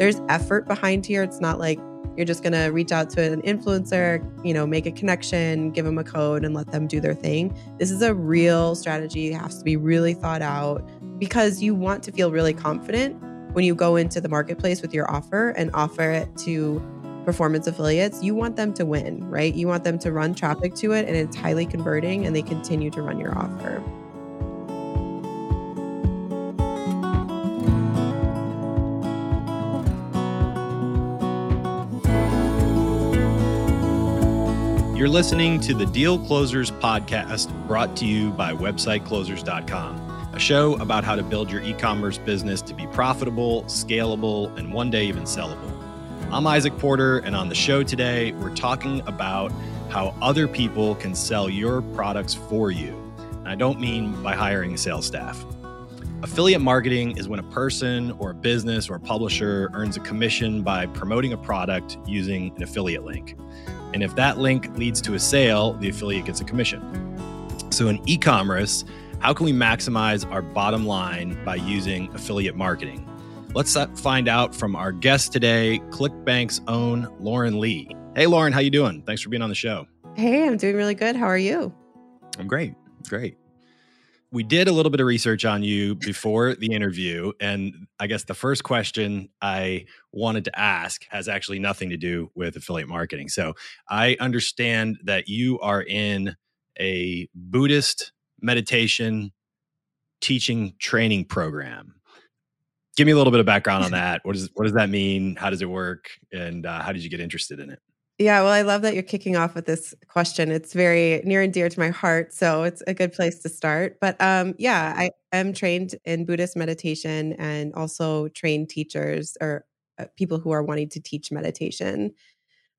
there's effort behind here. It's not like you're just going to reach out to an influencer, you know, make a connection, give them a code and let them do their thing. This is a real strategy. It has to be really thought out because you want to feel really confident when you go into the marketplace with your offer and offer it to performance affiliates, you want them to win, right? You want them to run traffic to it and it's highly converting and they continue to run your offer. You're listening to the Deal Closers podcast brought to you by websiteclosers.com, a show about how to build your e commerce business to be profitable, scalable, and one day even sellable. I'm Izach Porter, and on the show today, we're talking about how other people can sell your products for you. I don't mean by hiring sales staff. Affiliate marketing is when a person or a business or a publisher earns a commission by promoting a product using an affiliate link. And if that link leads to a sale, the affiliate gets a commission. So in e commerce, how can we maximize our bottom line by using affiliate marketing? Let's uh, find out from our guest today, ClickBank's own Lauren Lee. Hey, Lauren, how you doing? Thanks for being on the show. Hey, I'm doing really good. How are you? I'm great. Great. We did a little bit of research on you before the interview. And I guess the first question I wanted to ask has actually nothing to do with affiliate marketing. So I understand that you are in a Buddhist meditation teaching training program. Give me a little bit of background on that. What does what does that mean? How does it work? And uh, how did you get interested in it? Yeah, well, I love that you're kicking off with this question. It's very near and dear to my heart, so it's a good place to start. But um, yeah, I am trained in Buddhist meditation and also train teachers or uh, people who are wanting to teach meditation.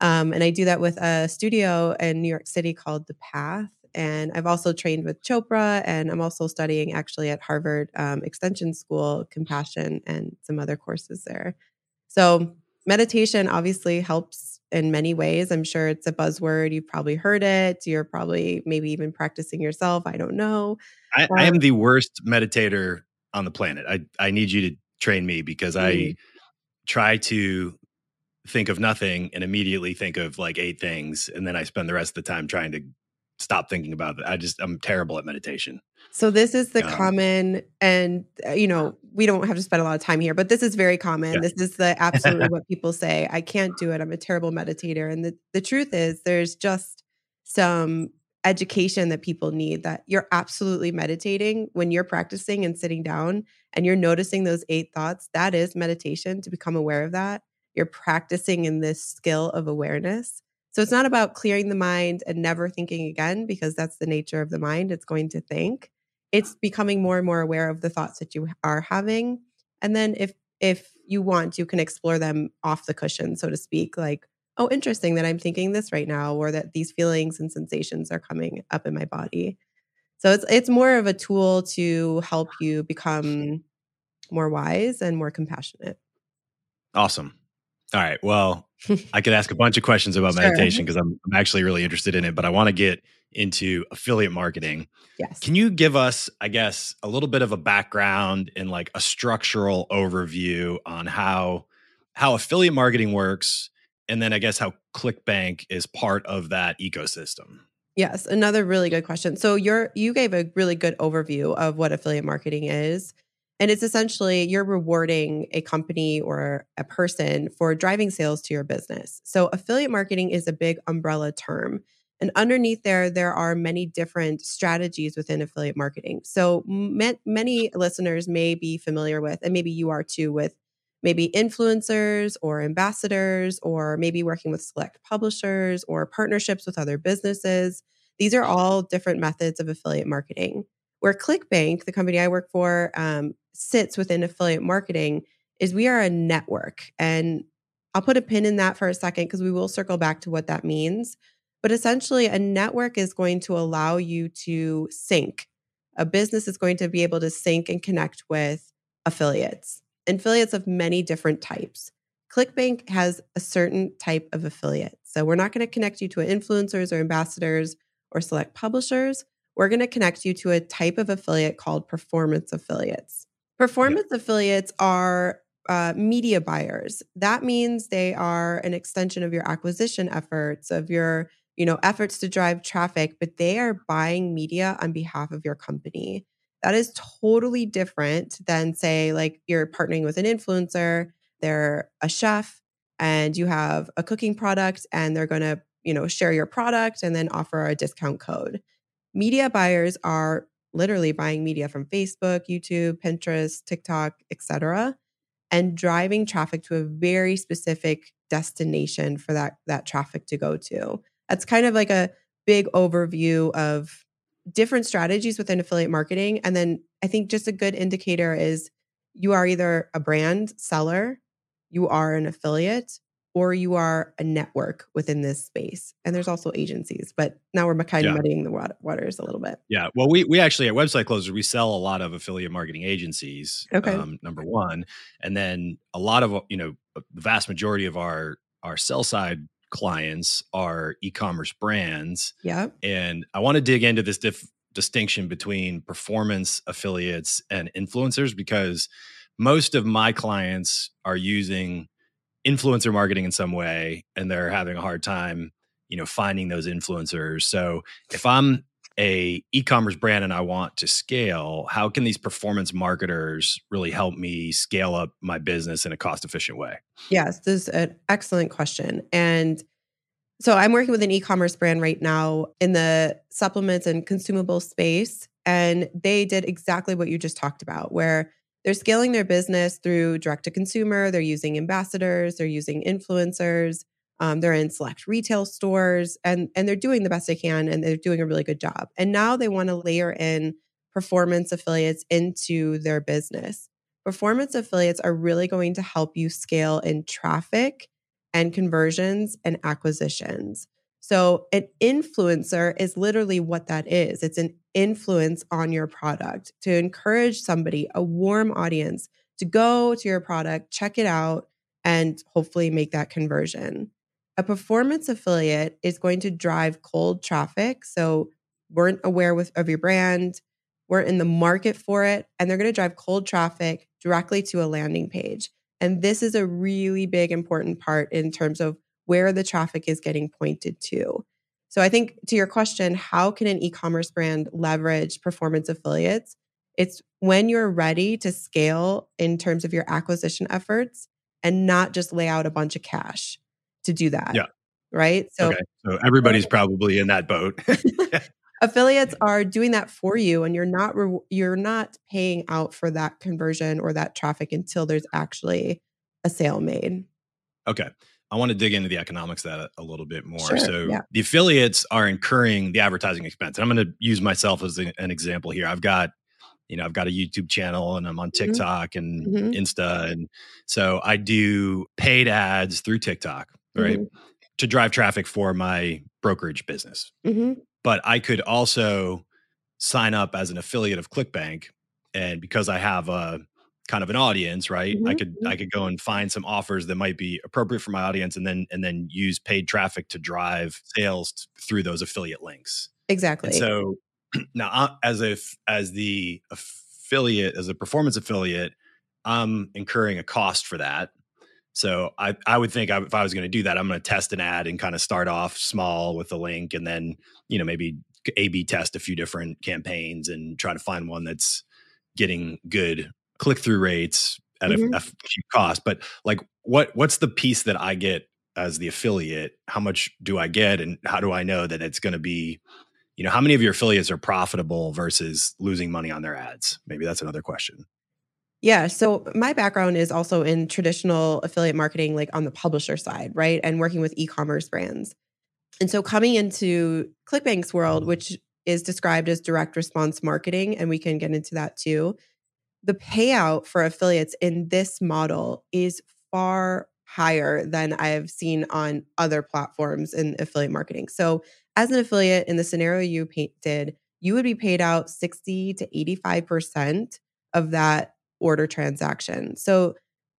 Um, and I do that with a studio in New York City called The Path. And I've also trained with Chopra, and I'm also studying actually at Harvard um, Extension School, Compassion, and some other courses there. So meditation obviously helps in many ways. I'm sure it's a buzzword. You've probably heard it. You're probably maybe even practicing yourself. I don't know. I, um, I am the worst meditator on the planet. I, I need you to train me because mm. I try to think of nothing and immediately think of like eight things. And then I spend the rest of the time trying to stop thinking about it. I just, I'm terrible at meditation. So this is the um, common, and uh, you know, we don't have to spend a lot of time here, but this is very common. Yeah. This is the absolutely what people say. I can't do it. I'm a terrible meditator. And the, the truth is there's just some education that people need that you're absolutely meditating when you're practicing and sitting down and you're noticing those eight thoughts. That is meditation to become aware of that. You're practicing in this skill of awareness. So it's not about clearing the mind and never thinking again, because that's the nature of the mind. It's going to think. It's becoming more and more aware of the thoughts that you are having and then if if you want you can explore them off the cushion so to speak like oh interesting that i'm thinking this right now or that these feelings and sensations are coming up in my body. So it's it's more of a tool to help you become more wise and more compassionate. Awesome all right well i could ask a bunch of questions about sure. Uh-huh. meditation because I'm, I'm actually really interested in it but i want to get into affiliate marketing. Yes. Can you give us, I guess, a little bit of a background and like a structural overview on how how affiliate marketing works and then I guess how ClickBank is part of that ecosystem? Yes, another really good question. So you're you gave a really good overview of what affiliate marketing is. And it's essentially you're rewarding a company or a person for driving sales to your business. So affiliate marketing is a big umbrella term. And underneath there, there are many different strategies within affiliate marketing. So many listeners may be familiar with, and maybe you are too, with maybe influencers or ambassadors, or maybe working with select publishers or partnerships with other businesses. These are all different methods of affiliate marketing. Where ClickBank, the company I work for, um, sits within affiliate marketing is we are a network. And I'll put a pin in that for a second because we will circle back to what that means. But essentially, a network is going to allow you to sync. A business is going to be able to sync and connect with affiliates, affiliates of many different types. ClickBank has a certain type of affiliate. So we're not going to connect you to influencers or ambassadors or select publishers. We're going to connect you to a type of affiliate called performance affiliates. Performance affiliates are uh, media buyers. That means they are an extension of your acquisition efforts, of your you know efforts to drive traffic, but they are buying media on behalf of your company. That is totally different than say like you're partnering with an influencer, they're a chef and you have a cooking product and they're going to, you know, share your product and then offer a discount code. Media buyers are literally buying media from Facebook, YouTube, Pinterest, TikTok, etc and driving traffic to a very specific destination for that that traffic to go to. That's kind of like a big overview of different strategies within affiliate marketing and then I think just a good indicator is you are either a brand seller, you are an affiliate, or you are a network within this space. And there's also agencies, but now we're kind of yeah. muddying the waters a little bit. Yeah. Well, we, we actually at Website Closer, we sell a lot of affiliate marketing agencies. Okay. Um, number one. And then a lot of, you know, the vast majority of our, our sell side clients are e-commerce brands. Yeah. And I want to dig into this diff- distinction between performance affiliates and influencers because most of my clients are using influencer marketing in some way and they're having a hard time you know finding those influencers. So if i'm a e-commerce brand and i want to scale how can these performance marketers really help me scale up my business in a cost efficient way? Yes this is an excellent question and so i'm working with an e-commerce brand right now in the supplements and consumable space and they did exactly what you just talked about where they're scaling their business through direct to consumer. They're using ambassadors, they're using influencers, um, they're in select retail stores, and, and they're doing the best they can and they're doing a really good job. And now they want to layer in performance affiliates into their business. Performance affiliates are really going to help you scale in traffic and conversions and acquisitions. So, an influencer is literally what that is it's an influence on your product to encourage somebody, a warm audience, to go to your product, check it out, and hopefully make that conversion. A performance affiliate is going to drive cold traffic. So, weren't aware with, of your brand, weren't in the market for it, and they're going to drive cold traffic directly to a landing page. And this is a really big, important part in terms of where the traffic is getting pointed to. So I think to your question, how can an e-commerce brand leverage performance affiliates? It's when you're ready to scale in terms of your acquisition efforts and not just lay out a bunch of cash to do that. Yeah. Right? So okay. So everybody's probably in that boat. affiliates are doing that for you and you're not re- you're not paying out for that conversion or that traffic until there's actually a sale made. Okay. I want to dig into the economics of that a, little bit more. Sure, so yeah. the affiliates are incurring the advertising expense. And I'm going to use myself as an example here. I've got, you know, I've got a YouTube channel and I'm on mm-hmm. TikTok mm-hmm. and mm-hmm. Insta. And so I do paid ads through TikTok, right? Mm-hmm. To drive traffic for my brokerage business. Mm-hmm. But I could also sign up as an affiliate of ClickBank. And because I have a kind of an audience right mm-hmm. i could i mm-hmm. could go and find some offers that might be appropriate for my audience and then and then use paid traffic to drive sales t- through those affiliate links exactly and so now uh, as if as the affiliate as a performance affiliate i'm incurring a cost for that so i i would think I, if i was going to do that i'm going to test an ad and kind of start off small with the link and then you know maybe a b test a few different campaigns and try to find one that's getting good click through rates at mm-hmm. a, a cheap cost. But like, what what's the piece that I get as the affiliate? How much do I get, and how do I know that it's going to be? You know, how many of your affiliates are profitable versus losing money on their ads? Maybe that's another question. Yeah. So my background is also in traditional affiliate marketing, like on the publisher side, right? And working with e commerce brands. And so coming into ClickBank's world, which is described as direct response marketing, and we can get into that too the payout for affiliates in this model is far higher than I've seen on other platforms in affiliate marketing. So, as an affiliate in the scenario you painted, you would be paid out 60 to 85% of that order transaction. So,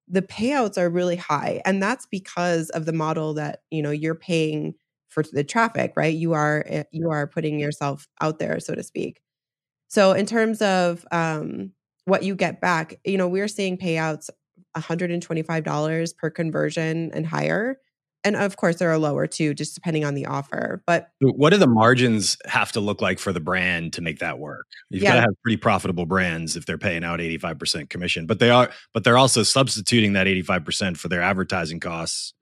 the payouts are really high and that's because of the model that, you know, you're paying for the traffic, right? You are eh, you are putting yourself out there, so to speak. So, in terms of um what you get back, you know, we're seeing payouts $125 per conversion and higher. And of course, there are lower too, just depending on the offer. But what do the margins have to look like for the brand to make that work? You've yeah. got to have pretty profitable brands if they're paying out 85% commission, but they are, but they're also substituting that 85% for their advertising costs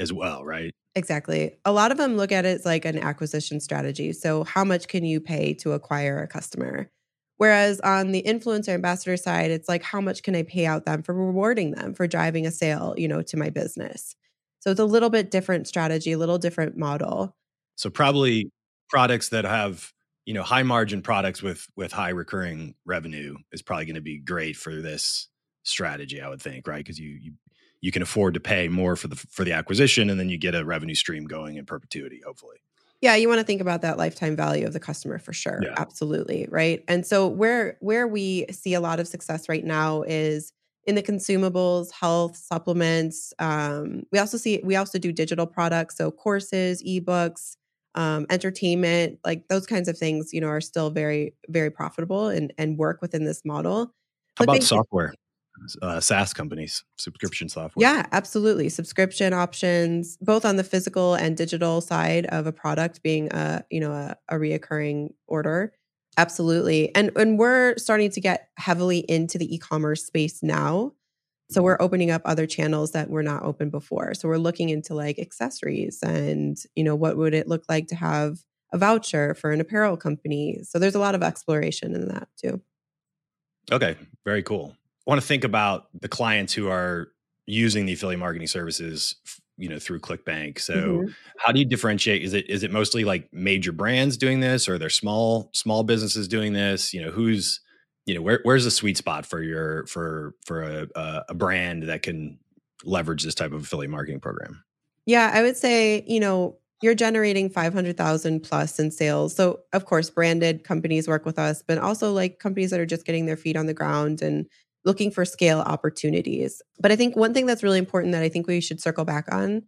as well, right? Exactly. A lot of them look at it as like an acquisition strategy. So, how much can you pay to acquire a customer? Whereas on the influencer ambassador side, it's like, how much can I pay out them for rewarding them for driving a sale, you know, to my business? So it's a little bit different strategy, a little different model. So probably products that have, you know, high margin products with with high recurring revenue is probably going to be great for this strategy, I would think, right? Because you you you can afford to pay more for the for the acquisition and then you get a revenue stream going in perpetuity, hopefully. Yeah, you want to think about that lifetime value of the customer for sure. Yeah. Absolutely, right? And so where where we see a lot of success right now is in the consumables, health, supplements. Um, we also see we also do digital products, so courses, ebooks, um, entertainment, like those kinds of things. You know, are still very very profitable and and work within this model. How about software? Uh, SaaS companies, subscription software. Yeah, absolutely. Subscription options, both on the physical and digital side of a product being a, you know, a, a reoccurring order. Absolutely. And and we're starting to get heavily into the e-commerce space now. So we're opening up other channels that were not open before. So we're looking into like accessories and, you know, what would it look like to have a voucher for an apparel company. So there's a lot of exploration in that too. Okay, very cool want to think about the clients who are using the affiliate marketing services you know through clickbank so mm-hmm. how do you differentiate is it is it mostly like major brands doing this or are there small small businesses doing this you know who's you know where, where's the sweet spot for your for for a, a brand that can leverage this type of affiliate marketing program yeah i would say you know you're generating 500,000 plus in sales. So, of course, branded companies work with us, but also like companies that are just getting their feet on the ground and looking for scale opportunities. But I think one thing that's really important that I think we should circle back on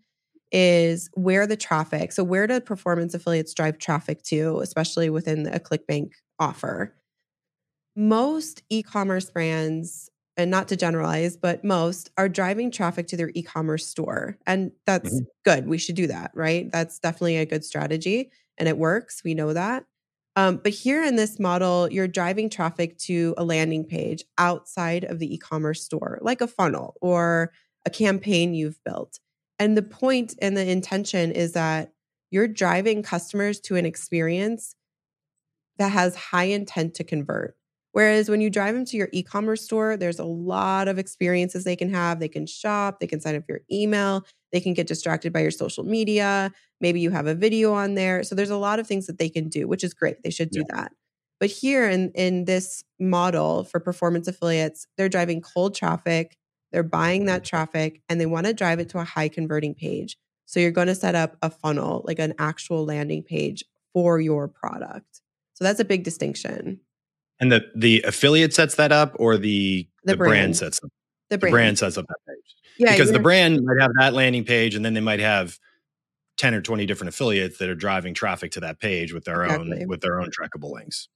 is where the traffic. So where do performance affiliates drive traffic to, especially within a ClickBank offer? Most e-commerce brands and not to generalize, but most are driving traffic to their e-commerce store. And that's mm-hmm. good. We should do that, right? That's definitely a good strategy and it works. We know that. Um, but here in this model, you're driving traffic to a landing page outside of the e commerce store, like a funnel or a campaign you've built. And the point and the intention is that you're driving customers to an experience that has high intent to convert. Whereas when you drive them to your e commerce store, there's a lot of experiences they can have. They can shop, they can sign up for your email, they can get distracted by your social media. Maybe you have a video on there. So there's a lot of things that they can do, which is great. They should do yeah. that. But here in, in this model for performance affiliates, they're driving cold traffic, they're buying that mm-hmm. traffic, and they want to drive it to a high converting page. So you're going to set up a funnel, like an actual landing page for your product. So that's a big distinction. And the the affiliate sets that up, or the the, the brand. brand. sets up. The brand. the brand sets up that page. Yeah, because the brand might have that landing page, and then they might have ten or twenty different affiliates that are driving traffic to that page with their exactly. own with their own trackable links.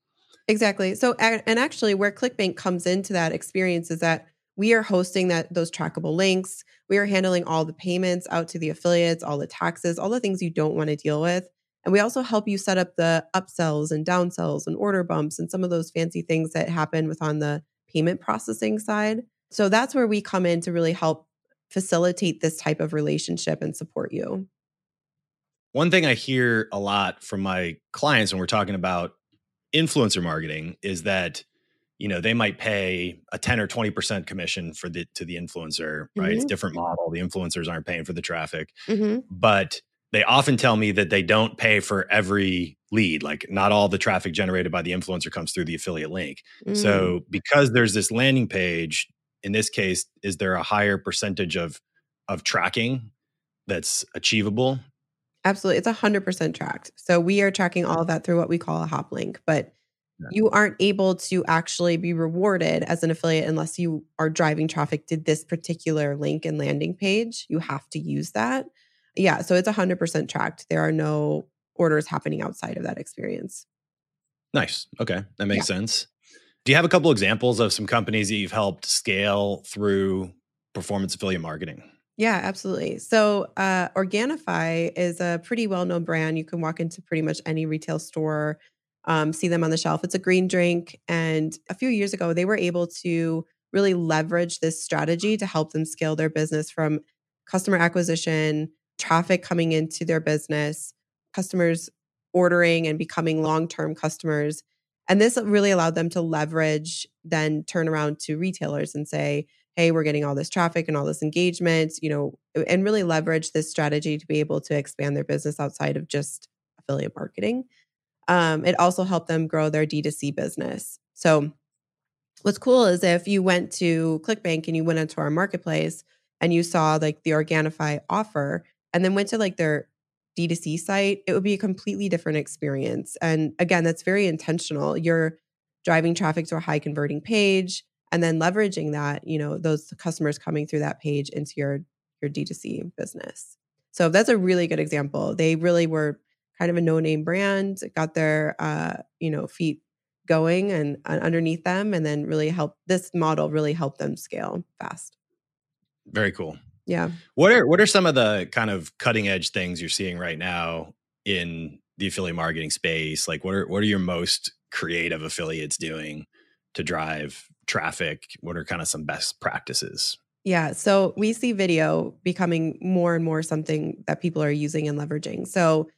Exactly. So, and actually, where ClickBank comes into that experience is that we are hosting that those trackable links. We are handling all the payments out to the affiliates, all the taxes, all the things you don't want to deal with. And we also help you set up the upsells and downsells and order bumps and some of those fancy things that happen with on the payment processing side. So that's where we come in to really help facilitate this type of relationship and support you. One thing I hear a lot from my clients when we're talking about influencer marketing is that you know they might pay a 10 or 20% commission for the to the influencer right mm-hmm. it's different model the influencers aren't paying for the traffic mm-hmm. but they often tell me that they don't pay for every lead. Like not all the traffic generated by the influencer comes through the affiliate link. Mm. So because there's this landing page, in this case, is there a higher percentage of of tracking that's achievable? Absolutely. It's 100% tracked. So we are tracking all of that through what we call a hop link, but yeah. you aren't able to actually be rewarded as an affiliate unless you are driving traffic to this particular link and landing page. You have to use that. Yeah, so it's 100% tracked. There are no orders happening outside of that experience. Nice. Okay, that makes yeah. sense. Do you have a couple examples of some companies that you've helped scale through performance affiliate marketing? Yeah, absolutely. So, uh, Organifi is a pretty well known brand. You can walk into pretty much any retail store, um, see them on the shelf. It's a green drink. And a few years ago, they were able to really leverage this strategy to help them scale their business from customer acquisition, traffic coming into their business, customers ordering and becoming long term customers. And this really allowed them to leverage, then turn around to retailers and say, hey, we're getting all this traffic and all this engagement, you know, and really leverage this strategy to be able to expand their business outside of just affiliate marketing. Um, it also helped them grow their D2C business. So, what's cool is if you went to ClickBank and you went into our marketplace and you saw like the Organifi offer and then went to like their D2C site, it would be a completely different experience. And again, that's very intentional. You're driving traffic to a high converting page and then leveraging that, you know, those customers coming through that page into your your D2C business. So that's a really good example. They really were kind of a no-name brand, got their uh, you know, feet going and uh, underneath them and then really help this model really helped them scale fast. Very cool. Yeah. What are what are some of the kind of cutting edge things you're seeing right now in the affiliate marketing space? Like what are what are your most creative affiliates doing to drive traffic? What are kind of some best practices? Yeah. So we see video becoming more and more something that people are using and leveraging. So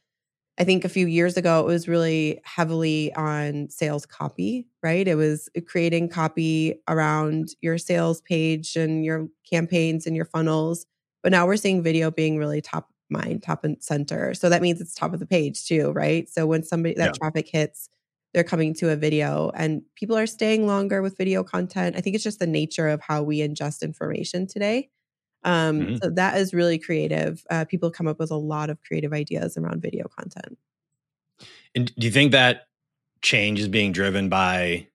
I think a few years ago, it was really heavily on sales copy, right? It was uh, creating copy around your sales page and your campaigns and your funnels. But now we're seeing video being really top mind, top and center. So that means it's top of the page too, right? So when somebody that yeah. traffic hits, they're coming to a video and people are staying longer with video content. I think it's just the nature of how we ingest information today. Um, mm-hmm. So that is really creative. Uh, people come up with a lot of creative ideas around video content. And do you think that change is being driven by,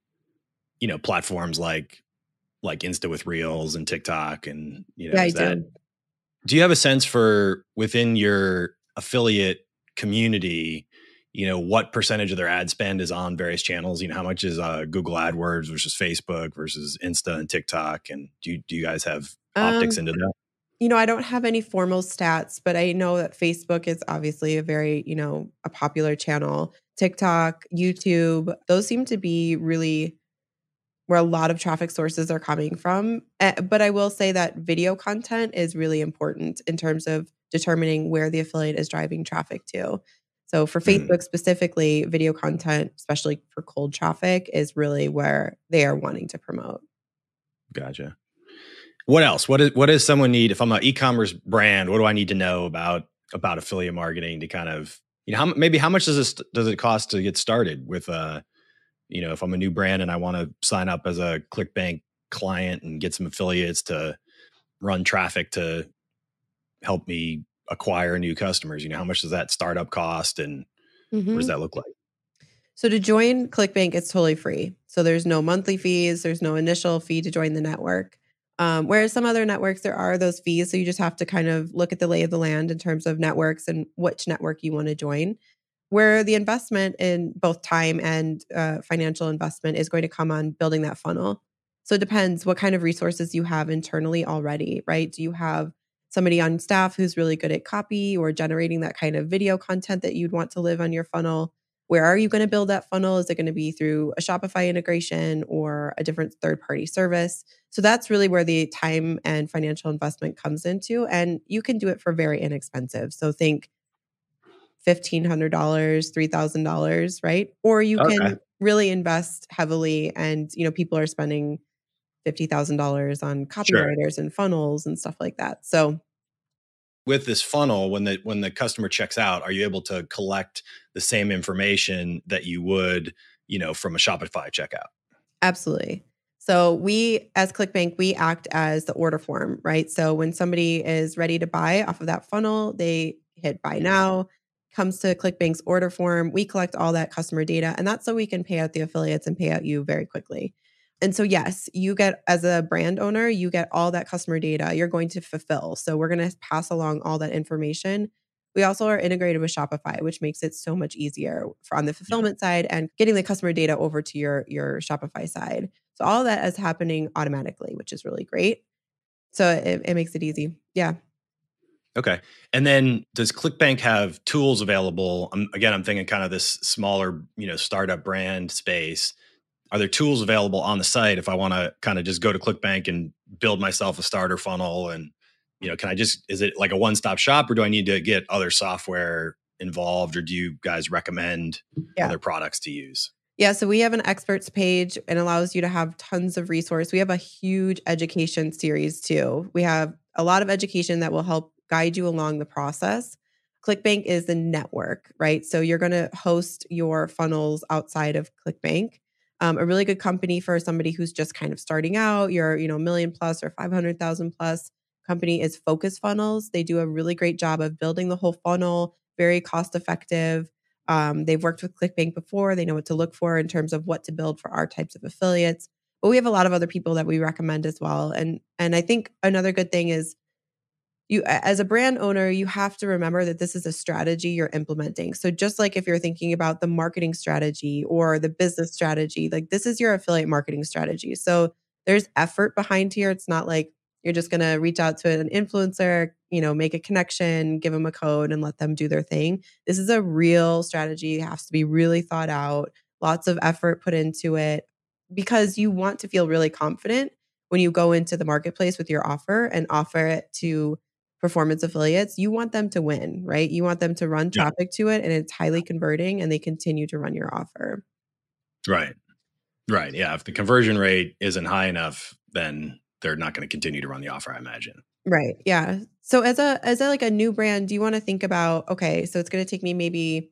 you know, platforms like like Insta with Reels and TikTok and you know, yeah, I that, do. do you have a sense for within your affiliate community? you know what percentage of their ad spend is on various channels you know how much is uh, google adwords versus facebook versus insta and tiktok and do you, do you guys have optics um, into that you know, I don't have any formal stats, but I know that Facebook is obviously a very, you know, a popular channel. TikTok, YouTube, those seem to be really where a lot of traffic sources are coming from. Eh, but I will say that video content is really important in terms of determining where the affiliate is driving traffic to. So for mm. Facebook specifically, video content, especially for cold traffic, is really where they are wanting to promote. Gotcha. What else? What is what does someone need if I'm an e-commerce brand? What do I need to know about about affiliate marketing to kind of you know how maybe how much does this does it cost to get started with uh you know if I'm a new brand and I want to sign up as a ClickBank client and get some affiliates to run traffic to help me acquire new customers you know how much does that startup cost and mm-hmm. what does mm-hmm. that look like so to join clickbank it's totally free so there's no monthly fees there's no initial fee to join the network um, whereas some other networks, there are those fees. So you just have to kind of look at the lay of the land in terms of networks and which network you want to join. Where the investment in both time and uh, financial investment is going to come on building that funnel. So it depends what kind of resources you have internally already, right? Do you have somebody on staff who's really good at copy or generating that kind of video content that you'd want to live on your funnel? Where are you going to build that funnel? Is it going to be through a Shopify integration or a different third party service? So that's really where the time and financial investment comes into. And you can do it for very inexpensive. So think $1,500, $3,000, right? Or you okay. can really invest heavily and, you know, people are spending $50,000 on copywriters sure. and funnels and stuff like that. So with this funnel when the when the customer checks out are you able to collect the same information that you would you know from a shopify checkout? Absolutely. So we as clickbank we act as the order form right? So when somebody is ready to buy off of that funnel they hit buy now comes to clickbank's order form we collect all that customer data and that's so we can pay out the affiliates and pay out you very quickly and so, yes, you get as a brand owner, you get all that customer data you're going to fulfill. So, we're going to pass along all that information. We also are integrated with Shopify, which makes it so much easier for on the fulfillment yeah. side and getting the customer data over to your, your Shopify side. So, all that is happening automatically, which is really great. So it, it makes it easy. Yeah. Okay. And then does ClickBank have tools available? Um, again, I'm thinking kind of this smaller, you know, startup brand space. Are there tools available on the site if I want to kind of just go to ClickBank and build myself a starter funnel and you know, can I just is it like a one-stop shop or do I need to get other software involved or do you guys recommend yeah. other products to use? Yeah, so we have an experts page and allows you to have tons of resource. We have a huge education series too. We have a lot of education that will help guide you along the process. ClickBank is the network, right? So you're going to host your funnels outside of ClickBank. Um, a really good company for somebody who's just kind of starting out. You're, you know, million plus or five hundred thousand plus company is Focus Funnels. They do a really great job of building the whole funnel, very cost effective. Um, they've worked with ClickBank before. They know what to look for in terms of what to build for our types of affiliates. But we have a lot of other people that we recommend as well. And and I think another good thing is you as a brand owner you have to remember that this is a strategy you're implementing. So just like if you're thinking about the marketing strategy or the business strategy like this is your affiliate marketing strategy. So there's effort behind here. It's not like you're just going to reach out to an influencer you know make a connection give them a code and let them do their thing. This is a real strategy. It has to be really thought out lots of effort put into it because you want to feel really confident when you go into the marketplace with your offer and offer it to performance affiliates, you want them to win, right? You want them to run traffic yeah. to it and it's highly converting and they continue to run your offer. Right. Right. Yeah. If the conversion rate isn't high enough, then they're not going to continue to run the offer, I imagine. Right. Yeah. So as a as a like a new brand, do you want to think about okay, so it's going to take me maybe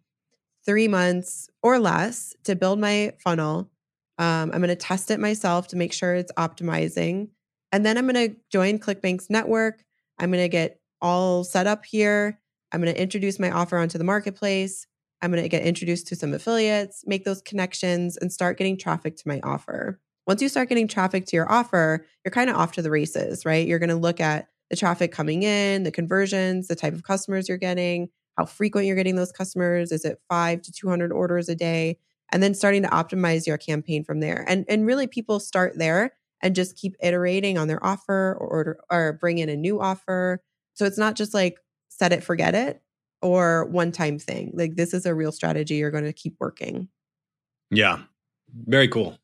3 months or less to build my funnel. Um, I'm going to test it myself to make sure it's optimizing. And then I'm going to join ClickBank's network. I'm going to get all set up here. I'm going to introduce my offer onto the marketplace. I'm going to get introduced to some affiliates, make those connections, and start getting traffic to my offer. Once you start getting traffic to your offer, you're kind of off to the races, right? You're going to look at the traffic coming in, the conversions, the type of customers you're getting, how frequent you're getting those customers. Is it five to 200 orders a day? And then starting to optimize your campaign from there. And, and really, people start there and just keep iterating on their offer or order or bring in a new offer so it's not just like set it, forget it or one time thing. Like this is a real strategy you're going to keep working. Yeah. Very cool.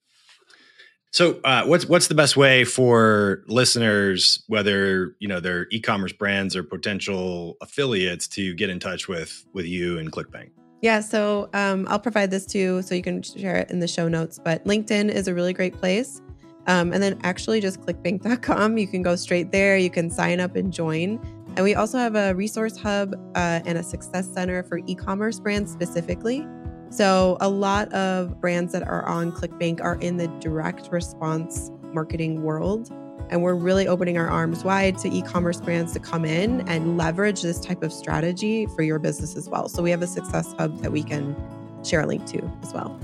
So, uh, what's what's the best way for listeners, whether you know they're e-commerce brands or potential affiliates, to get in touch with with you and ClickBank? Yeah, so um, I'll provide this too, so you can share it in the show notes. But LinkedIn is a really great place, um, and then actually just clickbank.com. You can go straight there. You can sign up and join. And we also have a resource hub uh, and a success center for e commerce brands specifically. So, a lot of brands that are on ClickBank are in the direct response marketing world. And we're really opening our arms wide to e commerce brands to come in and leverage this type of strategy for your business as well. So, we have a success hub that we can share a link to as well.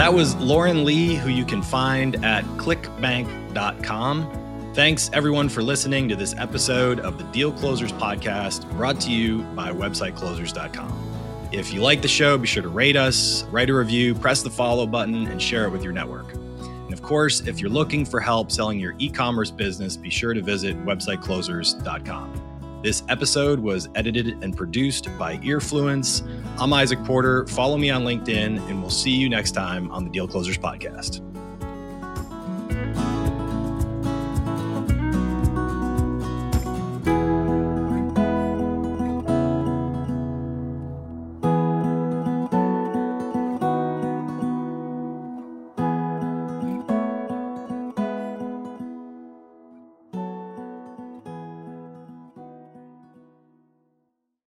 That was Lauren Lee, who you can find at clickbank.com. Thanks everyone for listening to this episode of the Deal Closers podcast brought to you by websiteclosers.com. If you like the show, be sure to rate us, write a review, press the follow button, and share it with your network. And of course, if you're looking for help selling your e commerce business, be sure to visit websiteclosers.com. This episode was edited and produced by Earfluence. I'm Izach Porter. Follow me on LinkedIn, and we'll see you next time on the Deal Closers Podcast.